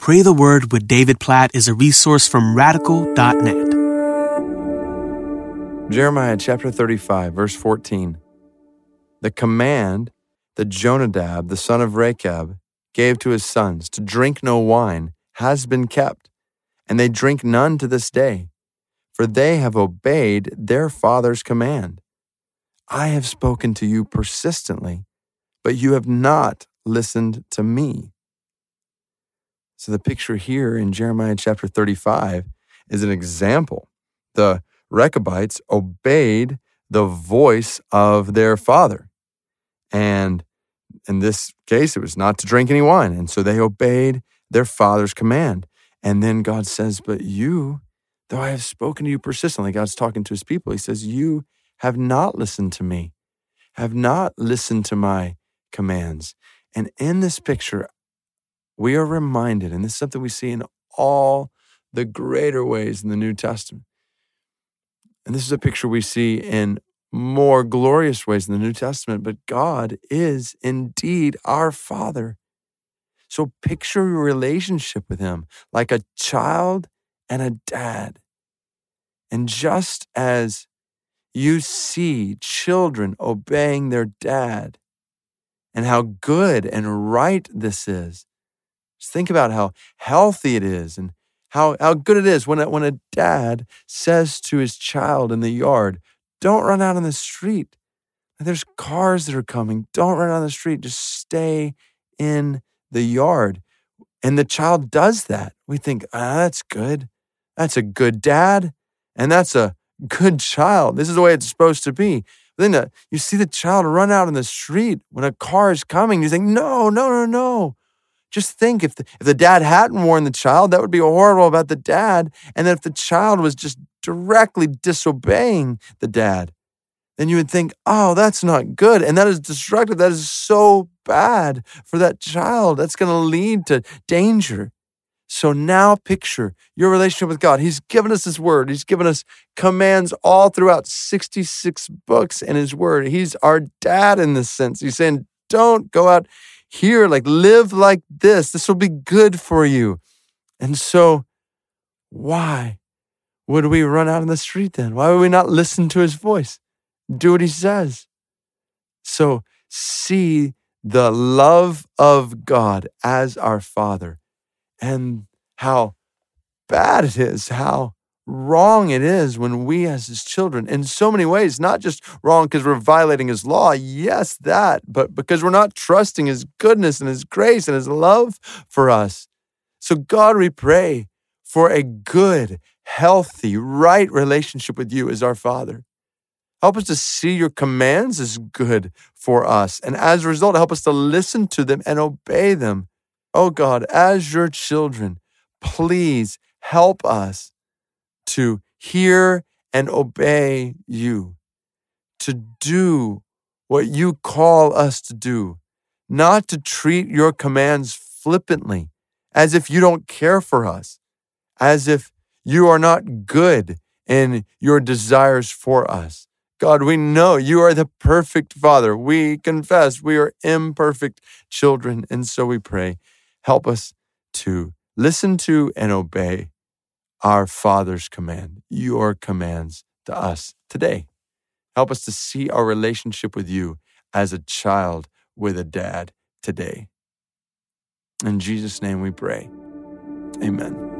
Pray the Word with David Platt is a resource from radical.net. Jeremiah chapter 35, verse 14. The command that Jonadab, the son of Rechab, gave to his sons to drink no wine has been kept, and they drink none to this day, for they have obeyed their father's command. I have spoken to you persistently, but you have not listened to me. So the picture here in Jeremiah chapter 35 is an example. The Rechabites obeyed the voice of their father. And in this case, it was not to drink any wine. And so they obeyed their father's command. And then God says, But you, though I have spoken to you persistently, God's talking to his people. He says, You have not listened to me, have not listened to my commands. And in this picture, we are reminded, and this is something we see in all the greater ways in the New Testament. And this is a picture we see in more glorious ways in the New Testament, but God is indeed our Father. So picture your relationship with Him like a child and a dad. And just as you see children obeying their dad and how good and right this is, just think about how healthy it is and how, how good it is when a, when a dad says to his child in the yard, don't run out on the street. There's cars that are coming. Don't run out on the street. Just stay in the yard. And the child does that. We think, ah, that's good. That's a good dad. And that's a good child. This is the way it's supposed to be. Then uh, you see the child run out in the street when a car is coming. You think, no, no, no, no. Just think if the, if the dad hadn't warned the child, that would be horrible about the dad. And then if the child was just directly disobeying the dad, then you would think, oh, that's not good. And that is destructive. That is so bad for that child. That's going to lead to danger. So now picture your relationship with God. He's given us His word, He's given us commands all throughout 66 books in His word. He's our dad in this sense. He's saying, don't go out here, like live like this. This will be good for you. And so, why would we run out in the street then? Why would we not listen to his voice? Do what he says. So, see the love of God as our Father and how bad it is, how wrong it is when we, as his children, in so many ways, not just wrong because we're violating his law, yes, that, but because we're not trusting his goodness and his grace and his love for us. So, God, we pray for a good, healthy, right relationship with you as our Father. Help us to see your commands as good for us. And as a result, help us to listen to them and obey them. Oh God, as your children, please help us to hear and obey you, to do what you call us to do, not to treat your commands flippantly, as if you don't care for us, as if you are not good in your desires for us. God, we know you are the perfect Father. We confess we are imperfect children. And so we pray, help us to listen to and obey our Father's command, your commands to us today. Help us to see our relationship with you as a child with a dad today. In Jesus' name we pray. Amen.